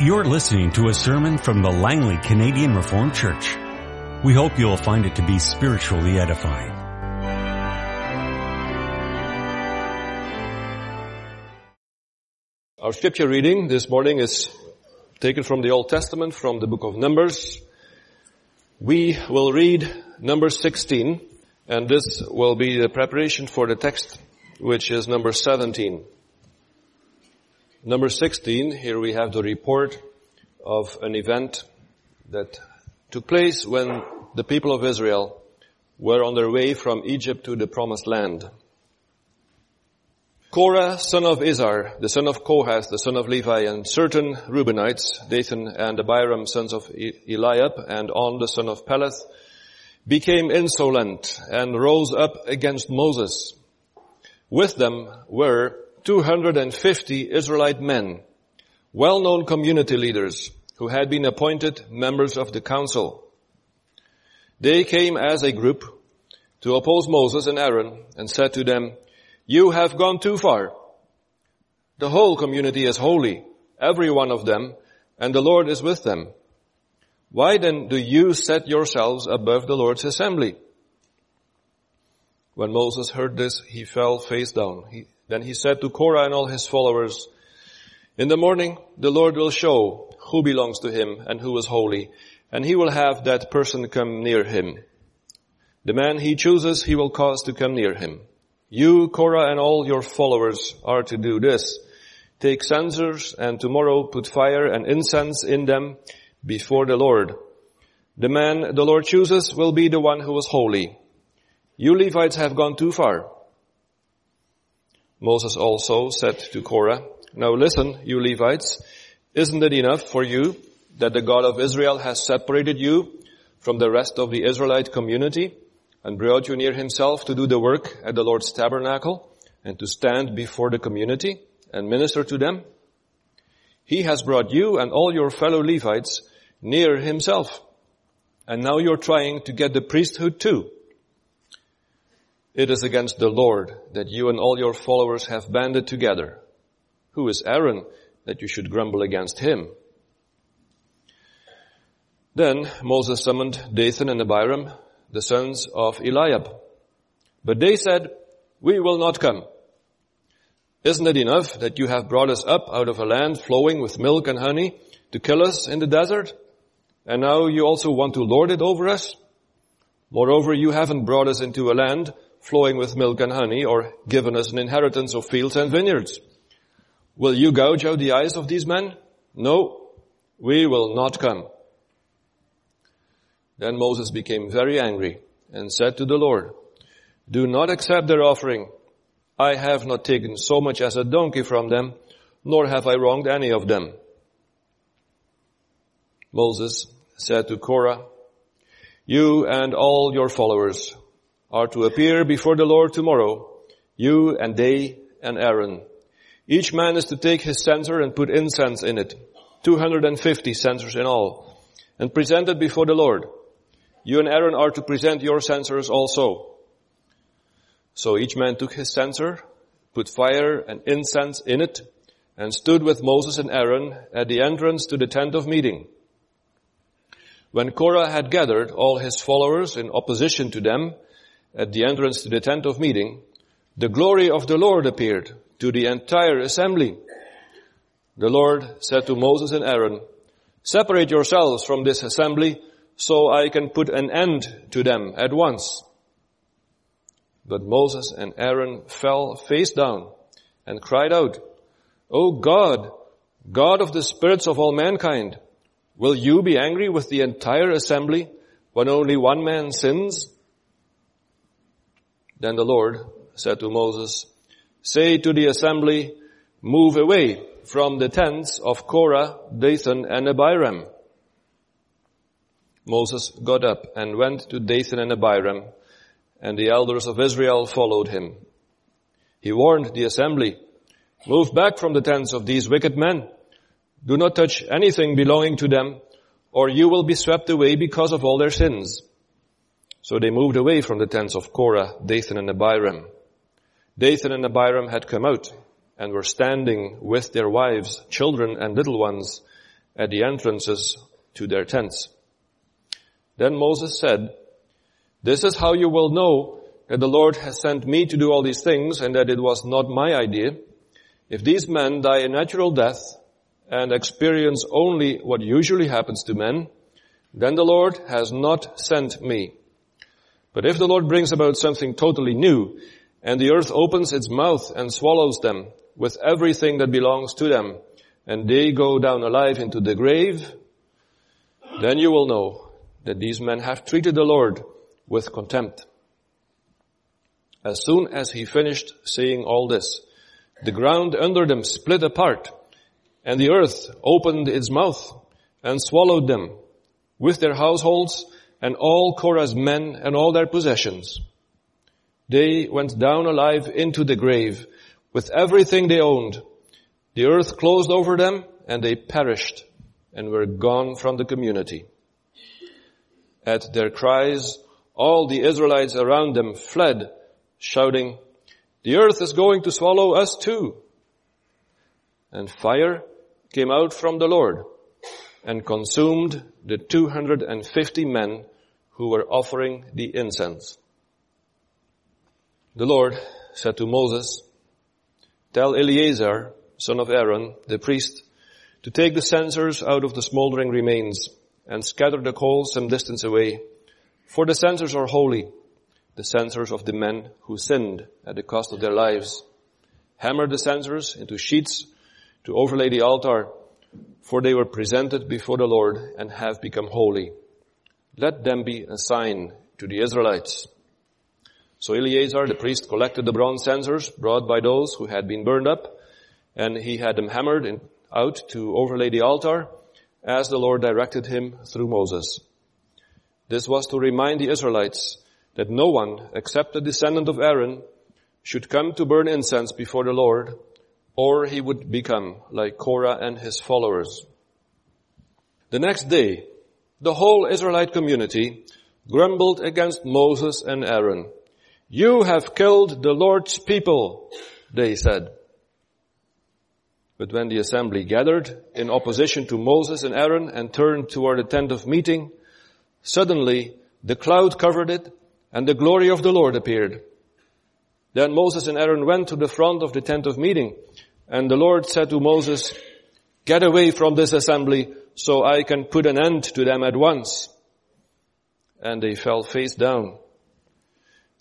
You're listening to a sermon from the Langley Canadian Reformed Church. We hope you'll find it to be spiritually edifying. Our scripture reading this morning is taken from the Old Testament, from the book of Numbers. We will read number 16, and this will be the preparation for the text, which is number 17. Number 16, here we have the report of an event that took place when the people of Israel were on their way from Egypt to the promised land. Korah, son of Izhar, the son of Kohath, the son of Levi, and certain Reubenites, Dathan and Abiram, sons of Eliab, and On, the son of Peleth, became insolent and rose up against Moses. With them were 250 Israelite men, well-known community leaders who had been appointed members of the council. They came as a group to oppose Moses and Aaron and said to them, you have gone too far. The whole community is holy, every one of them, and the Lord is with them. Why then do you set yourselves above the Lord's assembly? When Moses heard this, he fell face down. He, then he said to Korah and all his followers, In the morning the Lord will show who belongs to him and who is holy, and he will have that person come near him. The man he chooses he will cause to come near him. You, Korah, and all your followers are to do this. Take censers and tomorrow put fire and incense in them before the Lord. The man the Lord chooses will be the one who is holy. You Levites have gone too far. Moses also said to Korah, Now listen, you Levites, isn't it enough for you that the God of Israel has separated you from the rest of the Israelite community and brought you near himself to do the work at the Lord's tabernacle and to stand before the community and minister to them? He has brought you and all your fellow Levites near himself. And now you're trying to get the priesthood too. It is against the Lord that you and all your followers have banded together. Who is Aaron that you should grumble against him? Then Moses summoned Dathan and Abiram, the sons of Eliab. But they said, we will not come. Isn't it enough that you have brought us up out of a land flowing with milk and honey to kill us in the desert? And now you also want to lord it over us? Moreover, you haven't brought us into a land flowing with milk and honey or given as an inheritance of fields and vineyards. Will you gouge out the eyes of these men? No, we will not come. Then Moses became very angry and said to the Lord, do not accept their offering. I have not taken so much as a donkey from them, nor have I wronged any of them. Moses said to Korah, you and all your followers are to appear before the Lord tomorrow, you and they and Aaron. Each man is to take his censer and put incense in it, 250 censers in all, and present it before the Lord. You and Aaron are to present your censers also. So each man took his censer, put fire and incense in it, and stood with Moses and Aaron at the entrance to the tent of meeting. When Korah had gathered all his followers in opposition to them, at the entrance to the tent of meeting, the glory of the Lord appeared to the entire assembly. The Lord said to Moses and Aaron, separate yourselves from this assembly so I can put an end to them at once. But Moses and Aaron fell face down and cried out, O God, God of the spirits of all mankind, will you be angry with the entire assembly when only one man sins? Then the Lord said to Moses, say to the assembly, move away from the tents of Korah, Dathan, and Abiram. Moses got up and went to Dathan and Abiram, and the elders of Israel followed him. He warned the assembly, move back from the tents of these wicked men. Do not touch anything belonging to them, or you will be swept away because of all their sins. So they moved away from the tents of Korah, Dathan and Abiram. Dathan and Abiram had come out and were standing with their wives, children and little ones at the entrances to their tents. Then Moses said, This is how you will know that the Lord has sent me to do all these things and that it was not my idea. If these men die a natural death and experience only what usually happens to men, then the Lord has not sent me. But if the Lord brings about something totally new and the earth opens its mouth and swallows them with everything that belongs to them and they go down alive into the grave, then you will know that these men have treated the Lord with contempt. As soon as he finished saying all this, the ground under them split apart, and the earth opened its mouth and swallowed them with their households and all Korah's men and all their possessions. They went down alive into the grave with everything they owned. The earth closed over them and they perished and were gone from the community. At their cries, all the Israelites around them fled shouting, the earth is going to swallow us too. And fire came out from the Lord and consumed the 250 men who were offering the incense. The Lord said to Moses, tell Eleazar, son of Aaron, the priest, to take the censers out of the smoldering remains and scatter the coals some distance away, for the censers are holy the censers of the men who sinned at the cost of their lives. Hammer the censers into sheets to overlay the altar, for they were presented before the Lord and have become holy. Let them be a sign to the Israelites. So Eleazar the priest collected the bronze censers brought by those who had been burned up, and he had them hammered in, out to overlay the altar, as the Lord directed him through Moses. This was to remind the Israelites that no one except a descendant of Aaron should come to burn incense before the Lord, or he would become like Korah and his followers. The next day, the whole Israelite community grumbled against Moses and Aaron. You have killed the Lord's people, they said. But when the assembly gathered in opposition to Moses and Aaron and turned toward the tent of meeting, suddenly the cloud covered it and the glory of the Lord appeared. Then Moses and Aaron went to the front of the tent of meeting, and the Lord said to Moses, get away from this assembly so I can put an end to them at once. And they fell face down.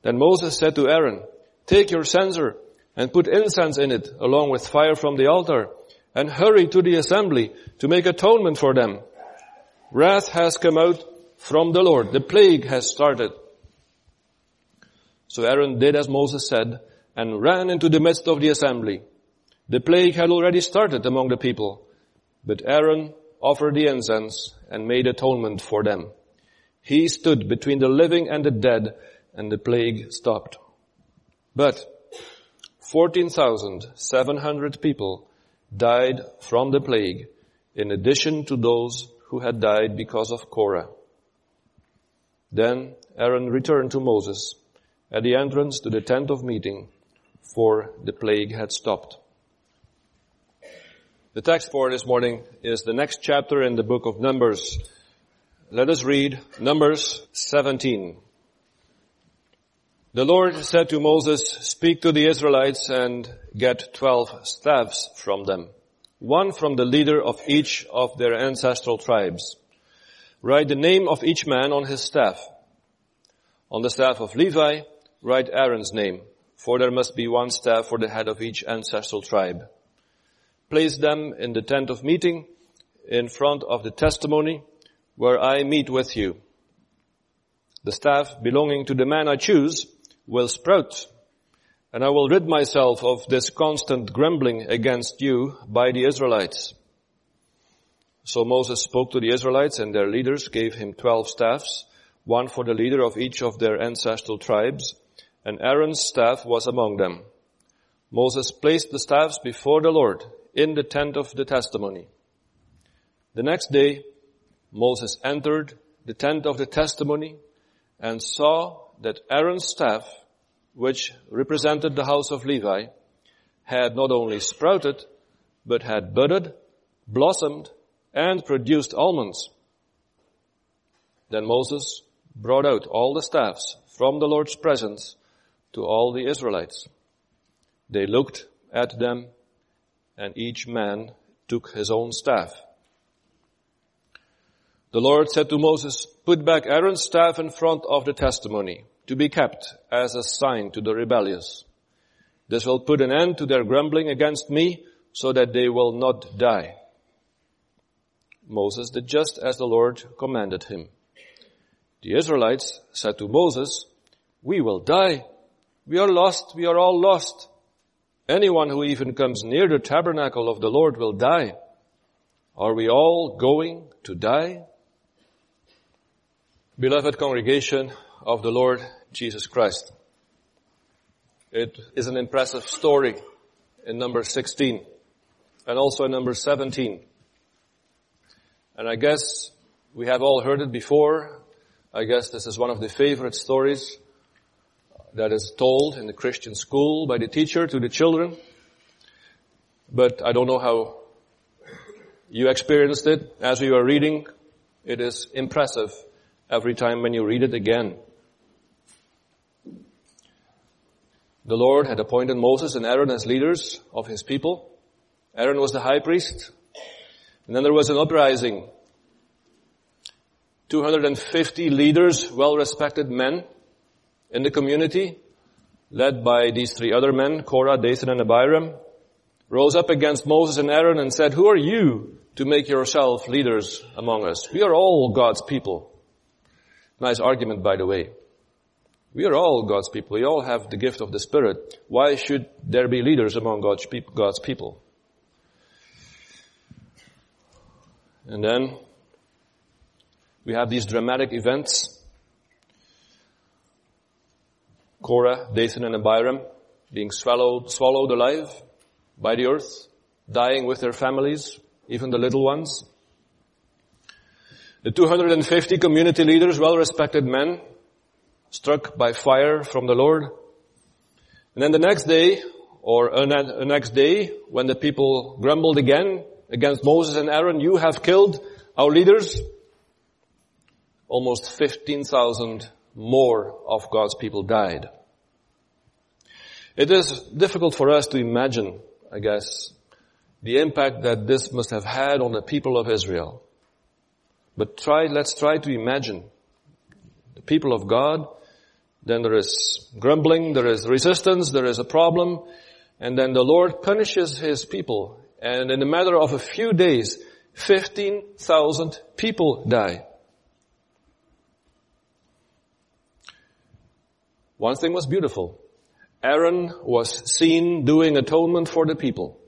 Then Moses said to Aaron, take your censer and put incense in it along with fire from the altar and hurry to the assembly to make atonement for them. Wrath has come out from the Lord. The plague has started. So Aaron did as Moses said and ran into the midst of the assembly. The plague had already started among the people, but Aaron offered the incense and made atonement for them. He stood between the living and the dead and the plague stopped. But 14,700 people died from the plague in addition to those who had died because of Korah. Then Aaron returned to Moses at the entrance to the tent of meeting, for the plague had stopped. The text for this morning is the next chapter in the book of Numbers. Let us read Numbers 17. The Lord said to Moses, speak to the Israelites and get twelve staffs from them, one from the leader of each of their ancestral tribes. Write the name of each man on his staff. On the staff of Levi, write Aaron's name, for there must be one staff for the head of each ancestral tribe. Place them in the tent of meeting in front of the testimony where I meet with you. The staff belonging to the man I choose will sprout and I will rid myself of this constant grumbling against you by the Israelites. So Moses spoke to the Israelites and their leaders gave him twelve staffs, one for the leader of each of their ancestral tribes, and Aaron's staff was among them. Moses placed the staffs before the Lord in the tent of the testimony. The next day, Moses entered the tent of the testimony and saw that Aaron's staff, which represented the house of Levi, had not only sprouted, but had budded, blossomed, and produced almonds. Then Moses brought out all the staffs from the Lord's presence to all the Israelites. They looked at them and each man took his own staff. The Lord said to Moses, put back Aaron's staff in front of the testimony to be kept as a sign to the rebellious. This will put an end to their grumbling against me so that they will not die. Moses did just as the Lord commanded him. The Israelites said to Moses, we will die. We are lost. We are all lost. Anyone who even comes near the tabernacle of the Lord will die. Are we all going to die? Beloved congregation of the Lord Jesus Christ. It is an impressive story in number 16 and also in number 17. And I guess we have all heard it before. I guess this is one of the favorite stories that is told in the Christian school by the teacher to the children. But I don't know how you experienced it as we were reading. It is impressive every time when you read it again. The Lord had appointed Moses and Aaron as leaders of his people. Aaron was the high priest. And then there was an uprising. 250 leaders, well-respected men in the community, led by these three other men, Korah, Dathan, and Abiram, rose up against Moses and Aaron and said, who are you to make yourself leaders among us? We are all God's people. Nice argument, by the way. We are all God's people. We all have the gift of the Spirit. Why should there be leaders among God's people? And then we have these dramatic events. Korah, Dathan, and Abiram being swallowed, swallowed alive by the earth, dying with their families, even the little ones. The 250 community leaders, well-respected men, struck by fire from the Lord. And then the next day, or uh, the next day, when the people grumbled again against Moses and Aaron, you have killed our leaders. Almost 15,000 more of God's people died. It is difficult for us to imagine, I guess, the impact that this must have had on the people of Israel. But try, let's try to imagine the people of God then there is grumbling, there is resistance, there is a problem, and then the Lord punishes His people. And in a matter of a few days, 15,000 people die. One thing was beautiful. Aaron was seen doing atonement for the people.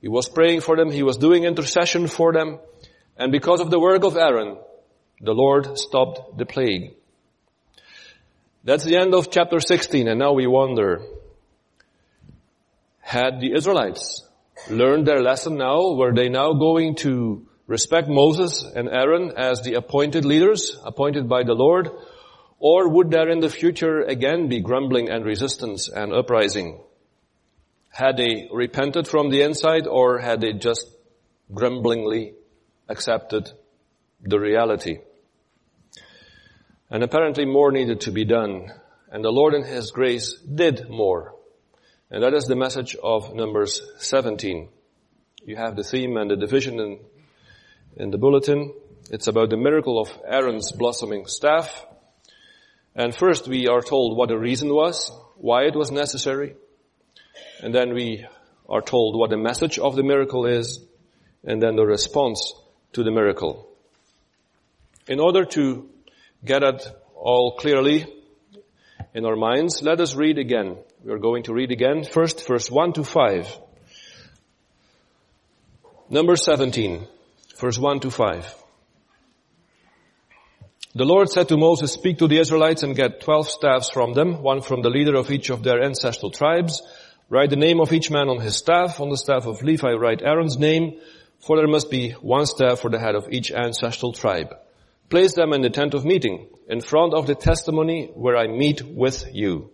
He was praying for them, he was doing intercession for them, and because of the work of Aaron, the Lord stopped the plague. That's the end of chapter 16 and now we wonder, had the Israelites learned their lesson now? Were they now going to respect Moses and Aaron as the appointed leaders, appointed by the Lord? Or would there in the future again be grumbling and resistance and uprising? Had they repented from the inside or had they just grumblingly accepted the reality? And apparently more needed to be done. And the Lord in His grace did more. And that is the message of Numbers 17. You have the theme and the division in, in the bulletin. It's about the miracle of Aaron's blossoming staff. And first we are told what the reason was, why it was necessary. And then we are told what the message of the miracle is, and then the response to the miracle. In order to get it all clearly in our minds, let us read again. We are going to read again first verse 1 to 5. Number 17, verse 1 to 5. The Lord said to Moses, speak to the Israelites and get 12 staffs from them, one from the leader of each of their ancestral tribes. Write the name of each man on his staff. On the staff of Levi write Aaron's name, for there must be one staff for the head of each ancestral tribe. Place them in the tent of meeting, in front of the testimony where I meet with you.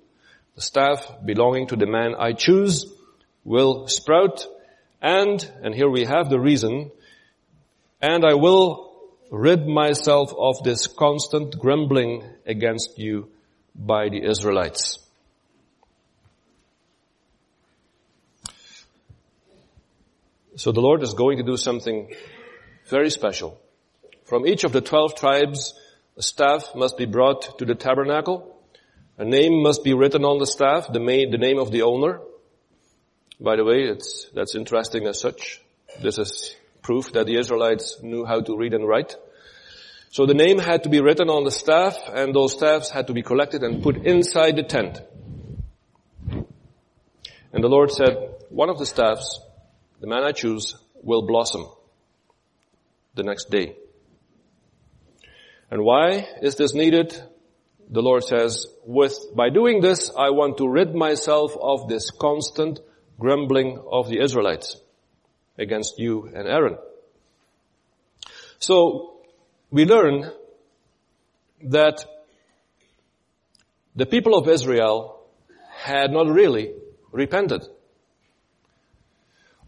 The staff belonging to the man I choose will sprout and, and here we have the reason, and I will rid myself of this constant grumbling against you by the Israelites. So the Lord is going to do something very special. From each of the twelve tribes, a staff must be brought to the tabernacle. A name must be written on the staff, the, main, the name of the owner. By the way, it's, that's interesting as such. This is proof that the Israelites knew how to read and write. So the name had to be written on the staff and those staffs had to be collected and put inside the tent. And the Lord said, one of the staffs, the man I choose, will blossom the next day. And why is this needed? The Lord says, with, by doing this, I want to rid myself of this constant grumbling of the Israelites against you and Aaron. So, we learn that the people of Israel had not really repented.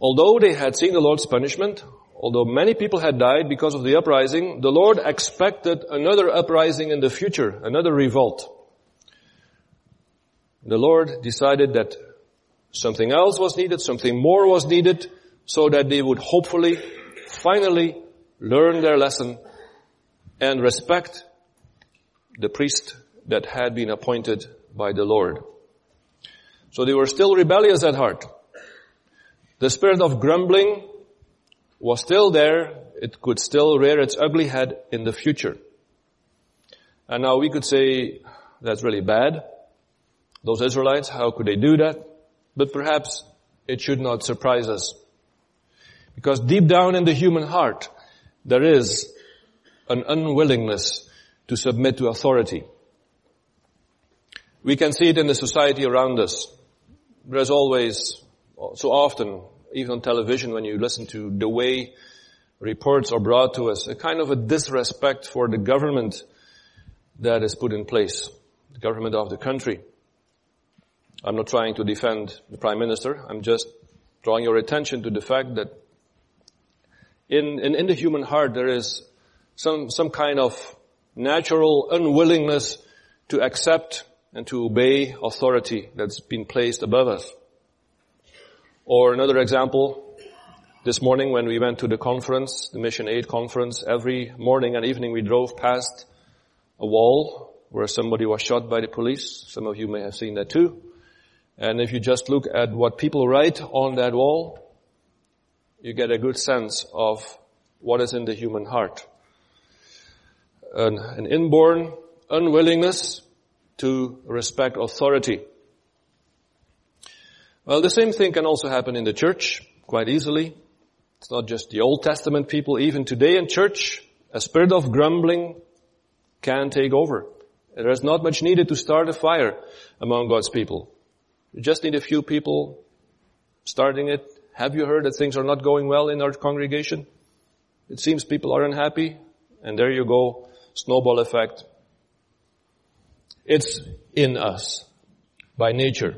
Although they had seen the Lord's punishment, although many people had died because of the uprising, the Lord expected another uprising in the future, another revolt. The Lord decided that something else was needed, something more was needed, so that they would hopefully, finally, learn their lesson and respect the priest that had been appointed by the Lord. So they were still rebellious at heart. The spirit of grumbling was still there. It could still rear its ugly head in the future. And now we could say, that's really bad. Those Israelites, how could they do that? But perhaps it should not surprise us. Because deep down in the human heart, there is an unwillingness to submit to authority. We can see it in the society around us. There's always, so often, even on television when you listen to the way reports are brought to us, a kind of a disrespect for the government that is put in place, the government of the country. I'm not trying to defend the Prime Minister. I'm just drawing your attention to the fact that in, in, in the human heart there is some, some kind of natural unwillingness to accept and to obey authority that's been placed above us. Or another example, this morning when we went to the conference, the Mission Aid conference, every morning and evening we drove past a wall where somebody was shot by the police. Some of you may have seen that too. And if you just look at what people write on that wall, you get a good sense of what is in the human heart. An, an inborn unwillingness to respect authority. Well, the same thing can also happen in the church quite easily. It's not just the Old Testament people. Even today in church, a spirit of grumbling can take over. There is not much needed to start a fire among God's people. You just need a few people starting it, have you heard that things are not going well in our congregation? It seems people are unhappy, and there you go, snowball effect. It's in us, by nature.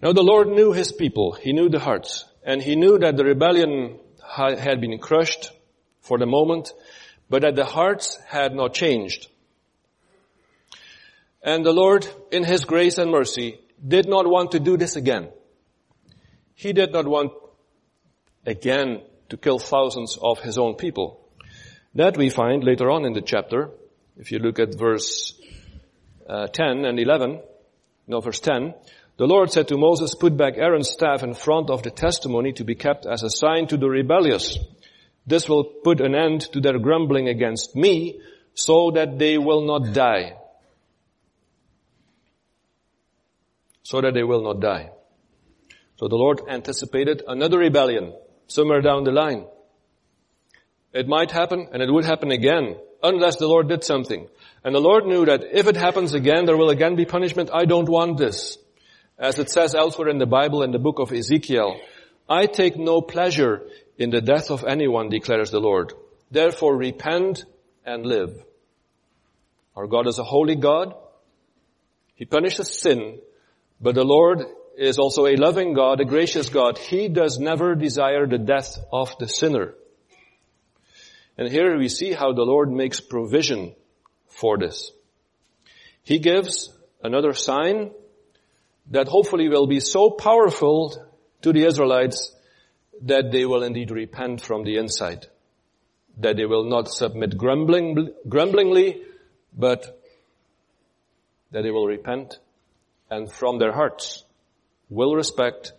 Now the Lord knew His people, He knew the hearts, and He knew that the rebellion had been crushed for the moment, but that the hearts had not changed. And the Lord, in His grace and mercy, did not want to do this again. He did not want again to kill thousands of his own people. That we find later on in the chapter. If you look at verse uh, 10 and 11, no, verse 10, the Lord said to Moses, put back Aaron's staff in front of the testimony to be kept as a sign to the rebellious. This will put an end to their grumbling against me so that they will not die. So that they will not die. So the Lord anticipated another rebellion somewhere down the line. It might happen and it would happen again unless the Lord did something. And the Lord knew that if it happens again, there will again be punishment. I don't want this. As it says elsewhere in the Bible in the book of Ezekiel, I take no pleasure in the death of anyone, declares the Lord. Therefore repent and live. Our God is a holy God. He punishes sin, but the Lord is also a loving God, a gracious God. He does never desire the death of the sinner. And here we see how the Lord makes provision for this. He gives another sign that hopefully will be so powerful to the Israelites that they will indeed repent from the inside. That they will not submit grumbling, grumblingly, but that they will repent and from their hearts will respect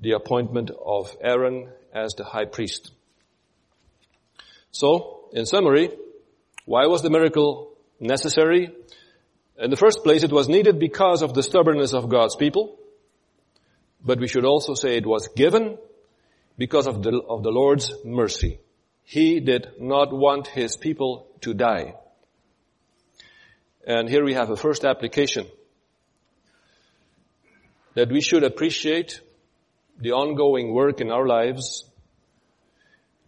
the appointment of Aaron as the high priest. So, in summary, why was the miracle necessary? In the first place, it was needed because of the stubbornness of God's people. But we should also say it was given because of the, of the Lord's mercy. He did not want his people to die. And here we have a first application that we should appreciate the ongoing work in our lives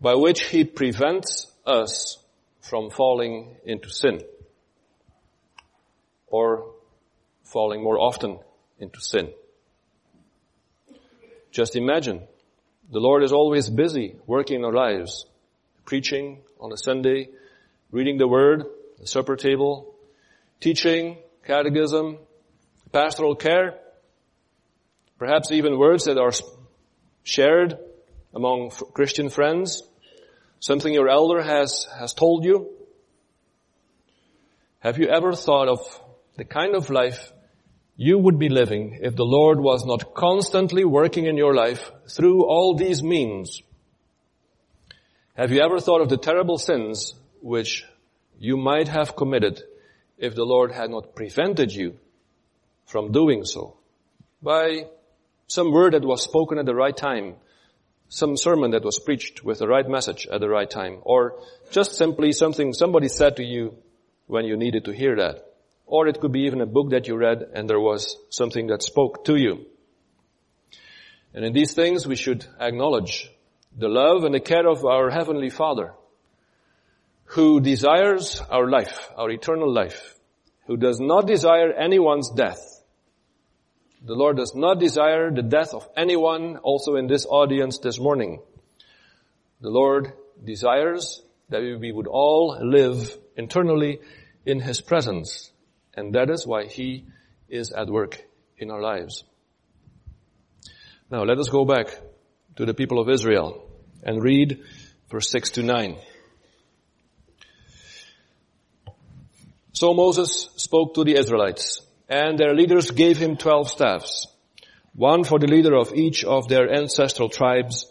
by which he prevents us from falling into sin or falling more often into sin. Just imagine, the Lord is always busy working in our lives, preaching on a Sunday, reading the Word, the supper table, teaching, catechism, pastoral care, perhaps even words that are shared among Christian friends, something your elder has, has told you. Have you ever thought of the kind of life you would be living if the Lord was not constantly working in your life through all these means? Have you ever thought of the terrible sins which you might have committed if the Lord had not prevented you from doing so? By some word that was spoken at the right time, some sermon that was preached with the right message at the right time, or just simply something somebody said to you when you needed to hear that. Or it could be even a book that you read and there was something that spoke to you. And in these things we should acknowledge the love and the care of our Heavenly Father, who desires our life, our eternal life, who does not desire anyone's death, the Lord does not desire the death of anyone also in this audience this morning. The Lord desires that we would all live internally in His presence. And that is why He is at work in our lives. Now let us go back to the people of Israel and read verse 6 to 9. So Moses spoke to the Israelites and their leaders gave him twelve staffs, one for the leader of each of their ancestral tribes,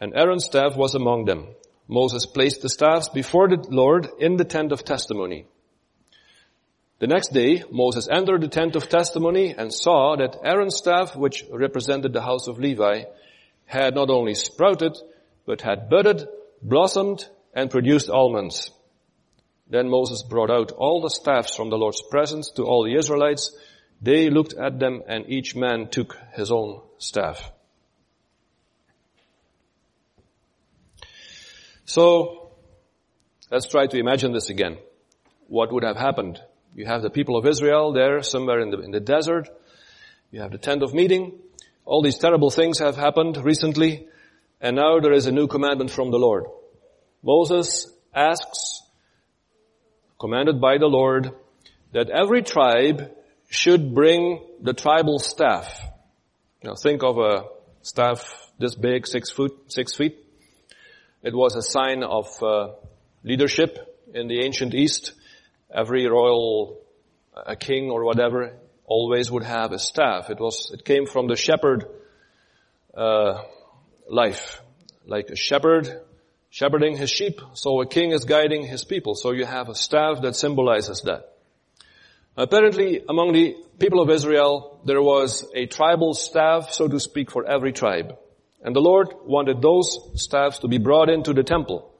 and Aaron's staff was among them. Moses placed the staffs before the Lord in the tent of testimony. The next day, Moses entered the tent of testimony and saw that Aaron's staff, which represented the house of Levi, had not only sprouted, but had budded, blossomed, and produced almonds. Then Moses brought out all the staffs from the Lord's presence to all the Israelites. They looked at them and each man took his own staff. So, let's try to imagine this again. What would have happened? You have the people of Israel there somewhere in the, in the desert. You have the tent of meeting. All these terrible things have happened recently. And now there is a new commandment from the Lord. Moses asks commanded by the Lord that every tribe should bring the tribal staff. Now think of a staff this big, six foot, six feet. It was a sign of uh, leadership in the ancient East. Every royal, a king or whatever, always would have a staff. It was, it came from the shepherd uh, life. Like a shepherd shepherding his sheep, so a king is guiding his people. So you have a staff that symbolizes that. Apparently, among the people of Israel, there was a tribal staff, so to speak, for every tribe. And the Lord wanted those staffs to be brought into the temple.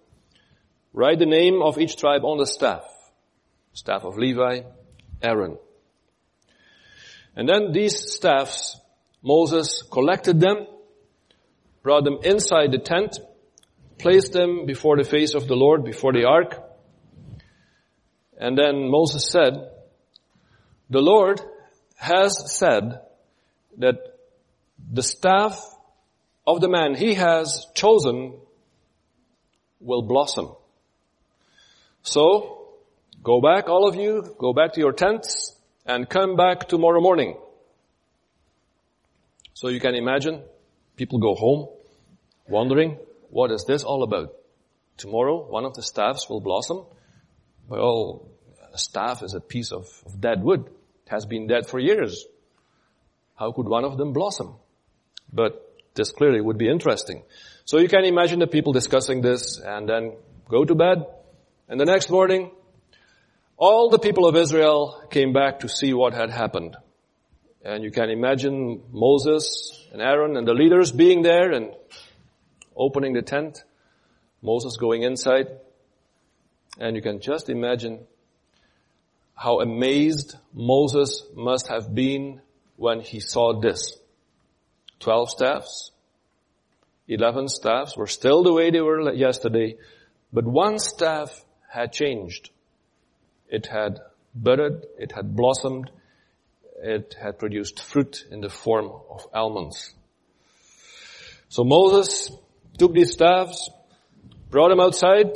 Write the name of each tribe on the staff. Staff of Levi, Aaron. And then these staffs, Moses collected them, brought them inside the tent, placed them before the face of the Lord, before the ark. And then Moses said, the Lord has said that the staff of the man he has chosen will blossom. So, go back, all of you, go back to your tents and come back tomorrow morning. So you can imagine people go home wondering, what is this all about? Tomorrow, one of the staffs will blossom. Well, a staff is a piece of, of dead wood. It has been dead for years. How could one of them blossom? But this clearly would be interesting. So you can imagine the people discussing this and then go to bed. And the next morning, all the people of Israel came back to see what had happened. And you can imagine Moses and Aaron and the leaders being there and opening the tent. Moses going inside. And you can just imagine how amazed Moses must have been when he saw this. Twelve staffs, eleven staffs were still the way they were yesterday, but one staff had changed. It had budded, it had blossomed, it had produced fruit in the form of almonds. So Moses took these staffs, brought them outside,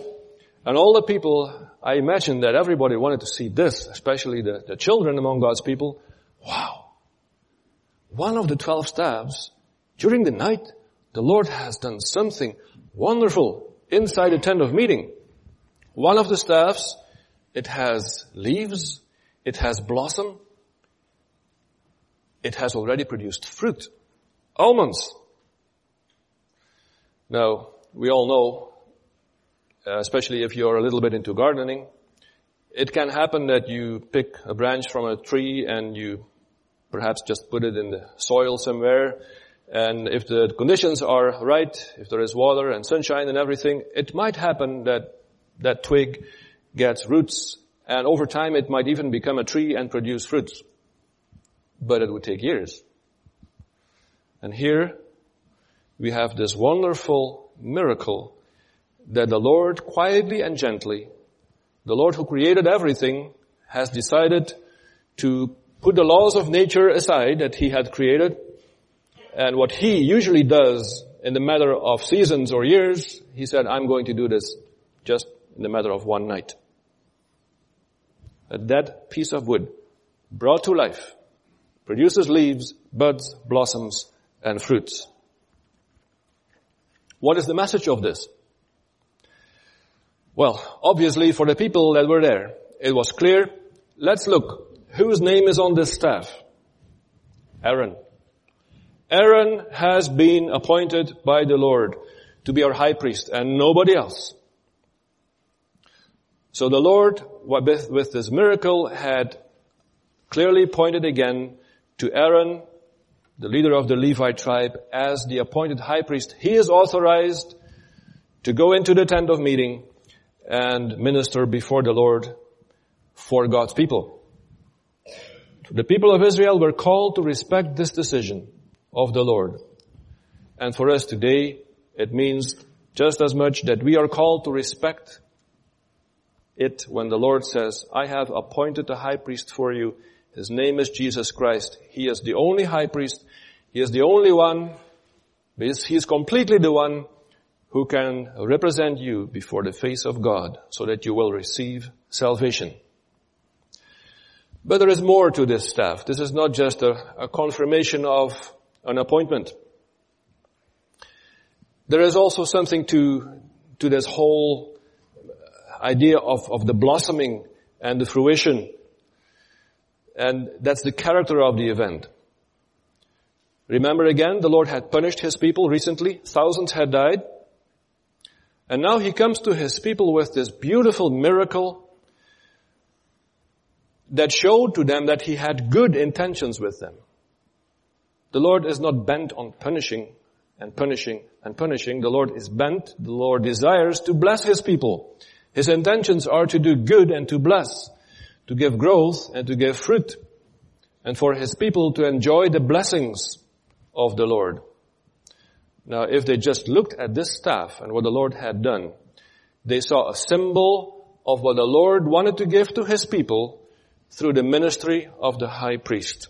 and all the people, I imagine that everybody wanted to see this, especially the, the children among God's people. Wow. One of the twelve staffs, during the night, the Lord has done something wonderful inside the tent of meeting. One of the staffs, it has leaves, it has blossom, it has already produced fruit, almonds. Now, we all know, uh, especially if you're a little bit into gardening, it can happen that you pick a branch from a tree and you perhaps just put it in the soil somewhere and if the conditions are right, if there is water and sunshine and everything, it might happen that that twig gets roots and over time it might even become a tree and produce fruits. But it would take years. And here we have this wonderful miracle that the Lord quietly and gently, the Lord who created everything, has decided to put the laws of nature aside that he had created and what he usually does in the matter of seasons or years, he said, I'm going to do this just in the matter of one night. A dead piece of wood brought to life produces leaves, buds, blossoms, and fruits. What is the message of this? Well, obviously for the people that were there, it was clear. Let's look. Whose name is on this staff? Aaron. Aaron has been appointed by the Lord to be our high priest and nobody else. So the Lord, with this miracle, had clearly pointed again to Aaron, the leader of the Levite tribe, as the appointed high priest. He is authorized to go into the tent of meeting and minister before the Lord for God's people. The people of Israel were called to respect this decision of the Lord. And for us today, it means just as much that we are called to respect it when the Lord says, I have appointed a high priest for you. His name is Jesus Christ. He is the only high priest. He is the only one. He is completely the one who can represent you before the face of God so that you will receive salvation. But there is more to this staff. This is not just a, a confirmation of an appointment. There is also something to, to this whole idea of, of the blossoming and the fruition. And that's the character of the event. Remember again, the Lord had punished His people recently. Thousands had died. And now He comes to His people with this beautiful miracle that showed to them that He had good intentions with them. The Lord is not bent on punishing and punishing and punishing. The Lord is bent, the Lord desires to bless His people. His intentions are to do good and to bless, to give growth and to give fruit, and for His people to enjoy the blessings of the Lord. Now, if they just looked at this staff and what the Lord had done, they saw a symbol of what the Lord wanted to give to His people through the ministry of the high priest.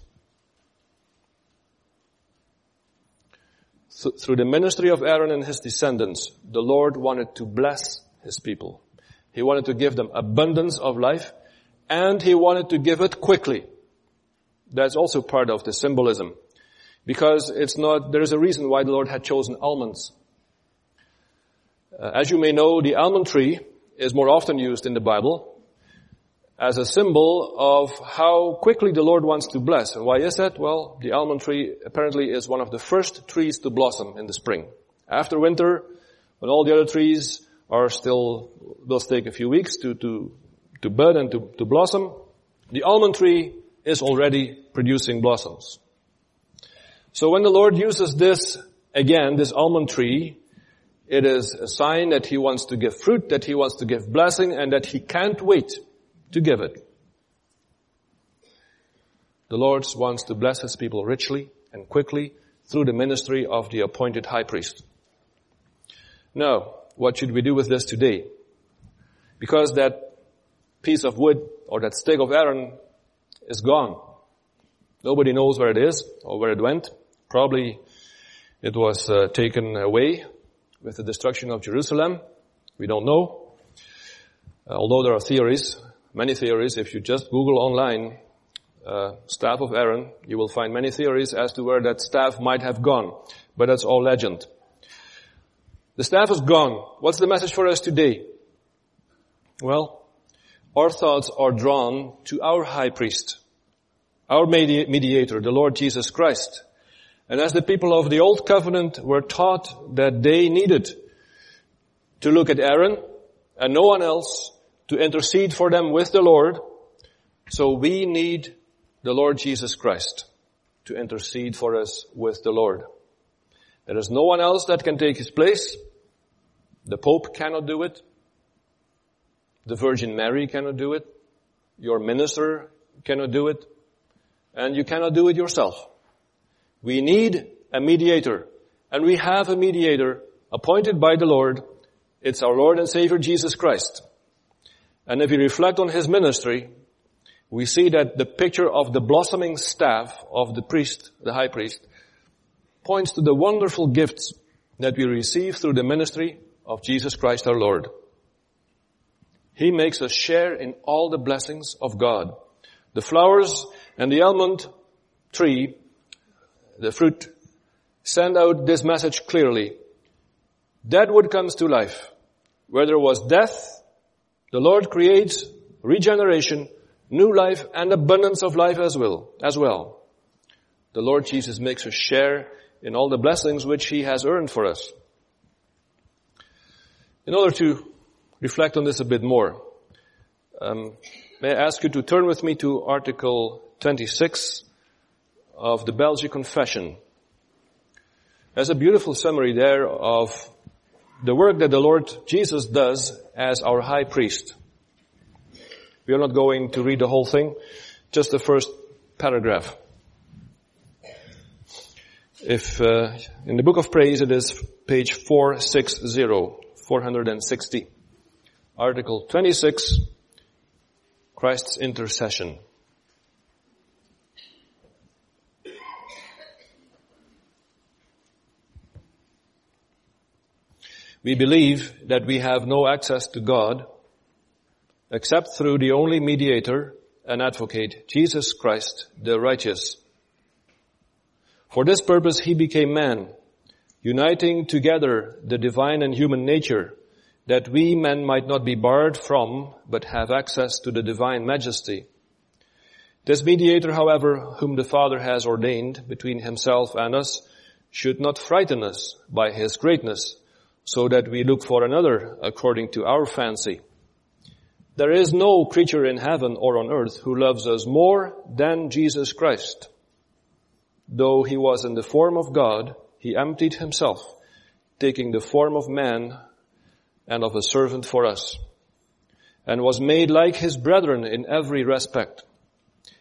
through the ministry of Aaron and his descendants, the Lord wanted to bless his people. He wanted to give them abundance of life and he wanted to give it quickly. That's also part of the symbolism. Because it's not, there is a reason why the Lord had chosen almonds. Uh, as you may know, the almond tree is more often used in the Bible as a symbol of how quickly the Lord wants to bless. And why is that? Well, the almond tree apparently is one of the first trees to blossom in the spring. After winter, when all the other trees are still, will take a few weeks to, to, to bud and to, to blossom, the almond tree is already producing blossoms. So when the Lord uses this, again, this almond tree, it is a sign that He wants to give fruit, that He wants to give blessing, and that He can't wait to give it. The Lord wants to bless His people richly and quickly through the ministry of the appointed high priest. Now, what should we do with this today? Because that piece of wood or that stick of Aaron is gone. Nobody knows where it is or where it went. Probably it was uh, taken away with the destruction of Jerusalem. We don't know. Uh, although there are theories, many theories, if you just Google online, uh, staff of Aaron, you will find many theories as to where that staff might have gone. But that's all legend. The staff is gone. What's the message for us today? Well, our thoughts are drawn to our high priest, our mediator, the Lord Jesus Christ. And as the people of the old covenant were taught that they needed to look at Aaron and no one else to intercede for them with the Lord, so we need the Lord Jesus Christ to intercede for us with the Lord. There is no one else that can take his place. The Pope cannot do it. The Virgin Mary cannot do it. Your minister cannot do it. And you cannot do it yourself. We need a mediator. And we have a mediator appointed by the Lord. It's our Lord and Savior Jesus Christ. And if we reflect on His ministry, we see that the picture of the blossoming staff of the priest, the high priest, points to the wonderful gifts that we receive through the ministry of Jesus Christ our Lord. He makes us share in all the blessings of God. The flowers and the almond tree, the fruit, send out this message clearly. Dead wood comes to life. Where there was death, the Lord creates regeneration, new life, and abundance of life as well, as well. The Lord Jesus makes us share in all the blessings which He has earned for us. In order to reflect on this a bit more, um, may I ask you to turn with me to Article 26 of the Belgic Confession. There's a beautiful summary there of the work that the Lord Jesus does as our high priest. We are not going to read the whole thing, just the first paragraph. If uh, in the book of praise it is page 460, 460. Article 26, Christ's intercession. We believe that we have no access to God except through the only mediator and advocate, Jesus Christ, the righteous. For this purpose he became man uniting together the divine and human nature, that we men might not be barred from, but have access to the divine majesty. This mediator, however, whom the Father has ordained between himself and us, should not frighten us by his greatness, so that we look for another according to our fancy. There is no creature in heaven or on earth who loves us more than Jesus Christ. Though he was in the form of God, he emptied himself, taking the form of man and of a servant for us, and was made like his brethren in every respect.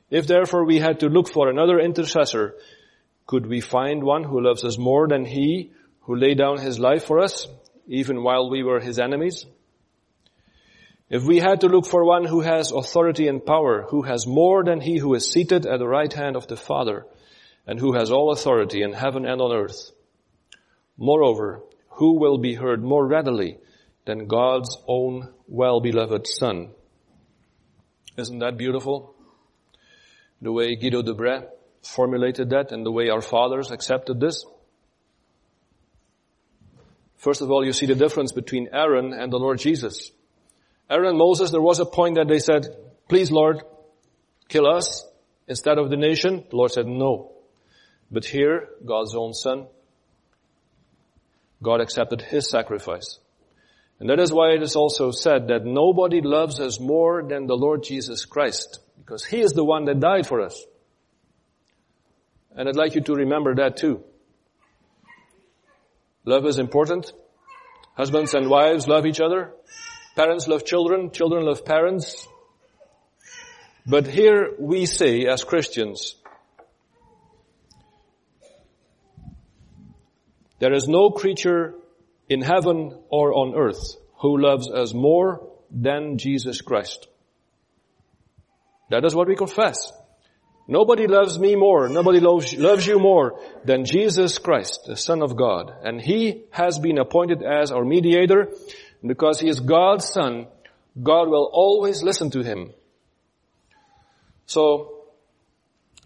If therefore we had to look for another intercessor, could we find one who loves us more than he who laid down his life for us, even while we were his enemies? If we had to look for one who has authority and power, who has more than he who is seated at the right hand of the Father, and who has all authority in heaven and on earth. Moreover, who will be heard more readily than God's own well-beloved son. Isn't that beautiful? The way Guido de Brès formulated that and the way our fathers accepted this. First of all, you see the difference between Aaron and the Lord Jesus. Aaron and Moses, there was a point that they said, please Lord, kill us instead of the nation. The Lord said no. But here, God's own son, God accepted his sacrifice. And that is why it is also said that nobody loves us more than the Lord Jesus Christ, because he is the one that died for us. And I'd like you to remember that too. Love is important. Husbands and wives love each other. Parents love children. Children love parents. But here we say as Christians, there is no creature in heaven or on earth who loves us more than Jesus Christ. That is what we confess. Nobody loves me more, nobody loves, loves you more than Jesus Christ, the Son of God. And He has been appointed as our mediator. Because He is God's Son, God will always listen to Him. So,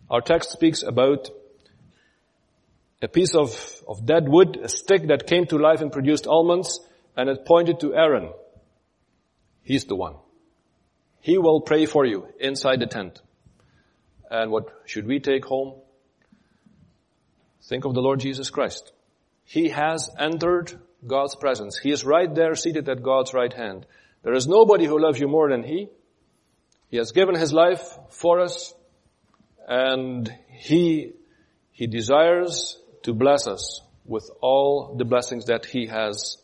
our text speaks about a piece of, of dead wood, a stick that came to life and produced almonds, and it pointed to Aaron. He's the one. He will pray for you inside the tent. And what should we take home? Think of the Lord Jesus Christ. He has entered God's presence. He is right there seated at God's right hand. There is nobody who loves you more than He. He has given His life for us and He, He desires to bless us with all the blessings that He has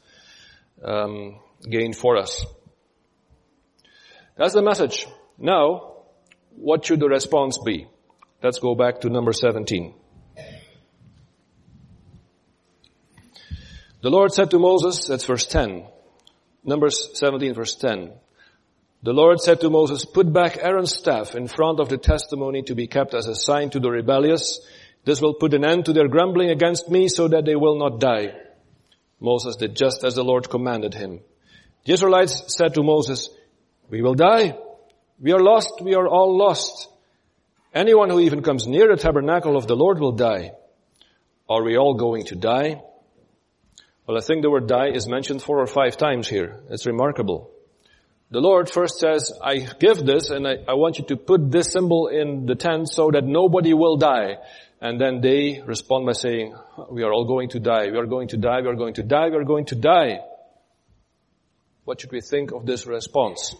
um, gained for us. That's the message. Now, what should the response be? Let's go back to number 17. The Lord said to Moses, that's verse 10. Numbers 17 verse 10. The Lord said to Moses, put back Aaron's staff in front of the testimony to be kept as a sign to the rebellious. This will put an end to their grumbling against me so that they will not die. Moses did just as the Lord commanded him. The Israelites said to Moses, we will die. We are lost. We are all lost. Anyone who even comes near the tabernacle of the Lord will die. Are we all going to die? Well, I think the word die is mentioned four or five times here. It's remarkable. The Lord first says, I give this and I, I, want you to put this symbol in the tent so that nobody will die. And then they respond by saying, we are all going to die. We are going to die. We are going to die. We are going to die. What should we think of this response?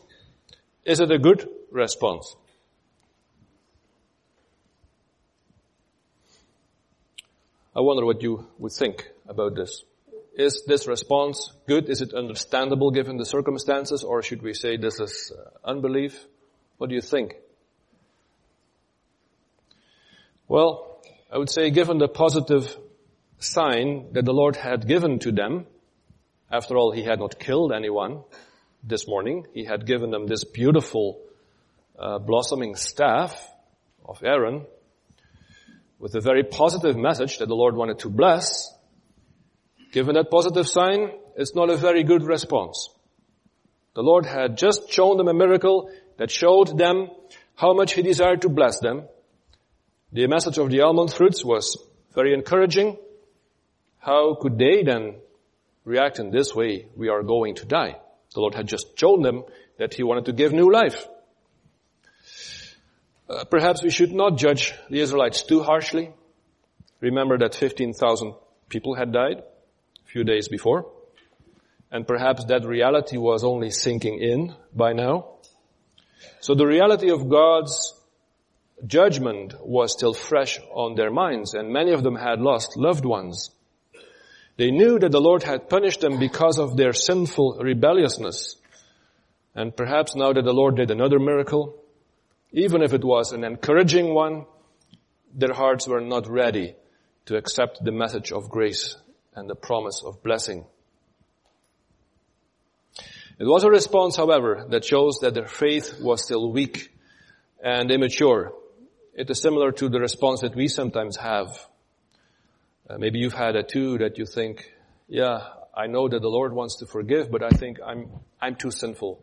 Is it a good response? I wonder what you would think about this. Is this response good? Is it understandable given the circumstances? Or should we say this is uh, unbelief? What do you think? Well, I would say given the positive sign that the Lord had given to them, after all, He had not killed anyone, this morning. He had given them this beautiful uh, blossoming staff of Aaron with a very positive message that the Lord wanted to bless. Given that positive sign, it's not a very good response. The Lord had just shown them a miracle that showed them how much He desired to bless them. The message of the almond fruits was very encouraging. How could they then react in this way? We are going to die. The Lord had just shown them that He wanted to give new life. Uh, perhaps we should not judge the Israelites too harshly. Remember that 15,000 people had died a few days before. And perhaps that reality was only sinking in by now. So the reality of God's judgment was still fresh on their minds and many of them had lost loved ones. They knew that the Lord had punished them because of their sinful rebelliousness. And perhaps now that the Lord did another miracle, even if it was an encouraging one, their hearts were not ready to accept the message of grace and the promise of blessing. It was a response, however, that shows that their faith was still weak and immature. It is similar to the response that we sometimes have uh, maybe you've had a too that you think, yeah, I know that the Lord wants to forgive, but I think I'm, I'm too sinful.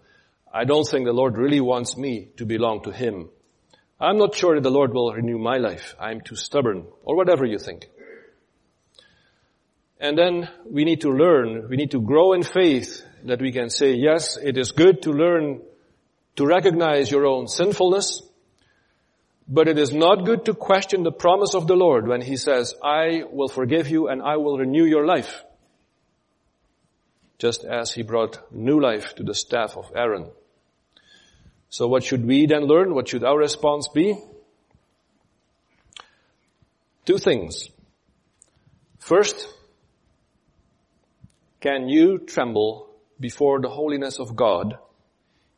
I don't think the Lord really wants me to belong to Him. I'm not sure that the Lord will renew my life. I'm too stubborn, or whatever you think. And then we need to learn, we need to grow in faith that we can say, yes, it is good to learn to recognize your own sinfulness, but it is not good to question the promise of the Lord when He says, I will forgive you and I will renew your life. Just as He brought new life to the staff of Aaron. So what should we then learn? What should our response be? Two things. First, can you tremble before the holiness of God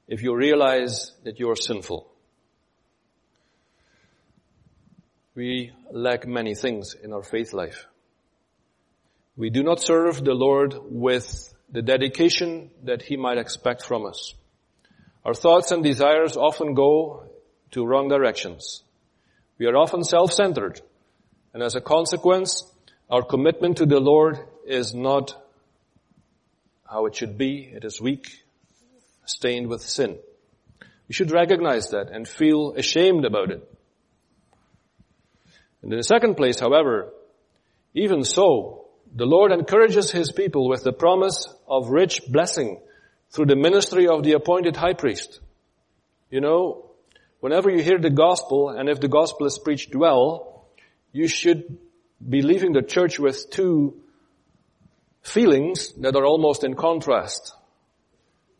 if you realize that you are sinful? We lack many things in our faith life. We do not serve the Lord with the dedication that He might expect from us. Our thoughts and desires often go to wrong directions. We are often self-centered, and as a consequence, our commitment to the Lord is not how it should be. It is weak, stained with sin. We should recognize that and feel ashamed about it. And in the second place, however, even so, the Lord encourages His people with the promise of rich blessing through the ministry of the appointed high priest. You know, whenever you hear the gospel, and if the gospel is preached well, you should be leaving the church with two feelings that are almost in contrast.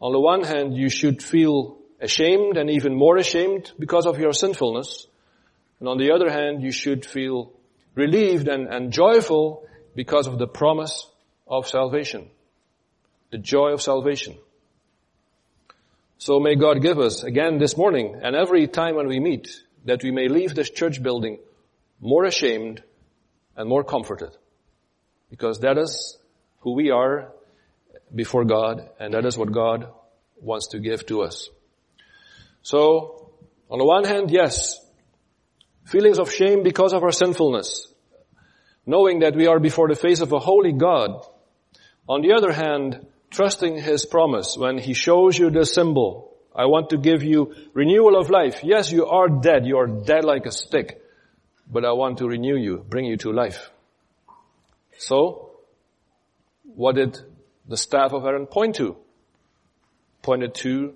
On the one hand, you should feel ashamed and even more ashamed because of your sinfulness. And on the other hand, you should feel relieved and, and joyful because of the promise of salvation. The joy of salvation. So may God give us again this morning and every time when we meet that we may leave this church building more ashamed and more comforted. Because that is who we are before God and that is what God wants to give to us. So, on the one hand, yes, feelings of shame because of our sinfulness, knowing that we are before the face of a holy God. On the other hand, trusting His promise when He shows you the symbol. I want to give you renewal of life. Yes, you are dead. You are dead like a stick. But I want to renew you, bring you to life. So, what did the staff of Aaron point to? Pointed to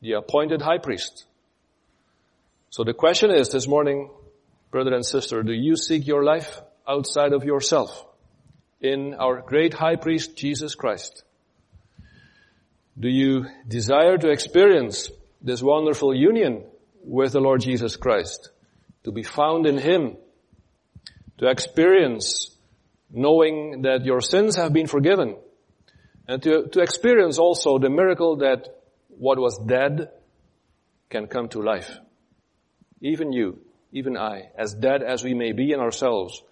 the appointed high priest. So the question is this morning, brother and sister, do you seek your life outside of yourself in our great high priest, Jesus Christ? Do you desire to experience this wonderful union with the Lord Jesus Christ? To be found in Him? To experience knowing that your sins have been forgiven? And to, to experience also the miracle that what was dead can come to life. Even you, even I, as dead as we may be in ourselves,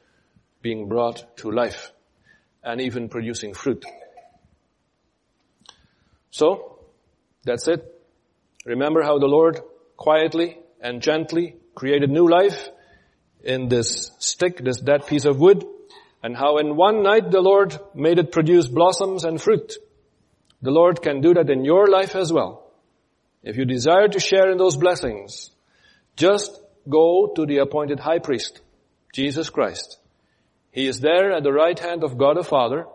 being brought to life and even producing fruit. So, that's it. Remember how the Lord quietly and gently created new life in this stick, this dead piece of wood, and how in one night the Lord made it produce blossoms and fruit. The Lord can do that in your life as well. If you desire to share in those blessings, just go to the appointed high priest, Jesus Christ. He is there at the right hand of God the Father,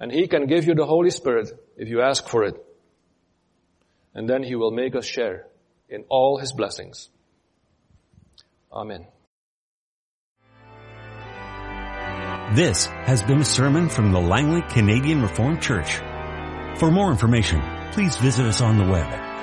and He can give you the Holy Spirit if you ask for it. And then He will make us share in all His blessings. Amen. This has been a sermon from the Langley Canadian Reformed Church. For more information, please visit us on the web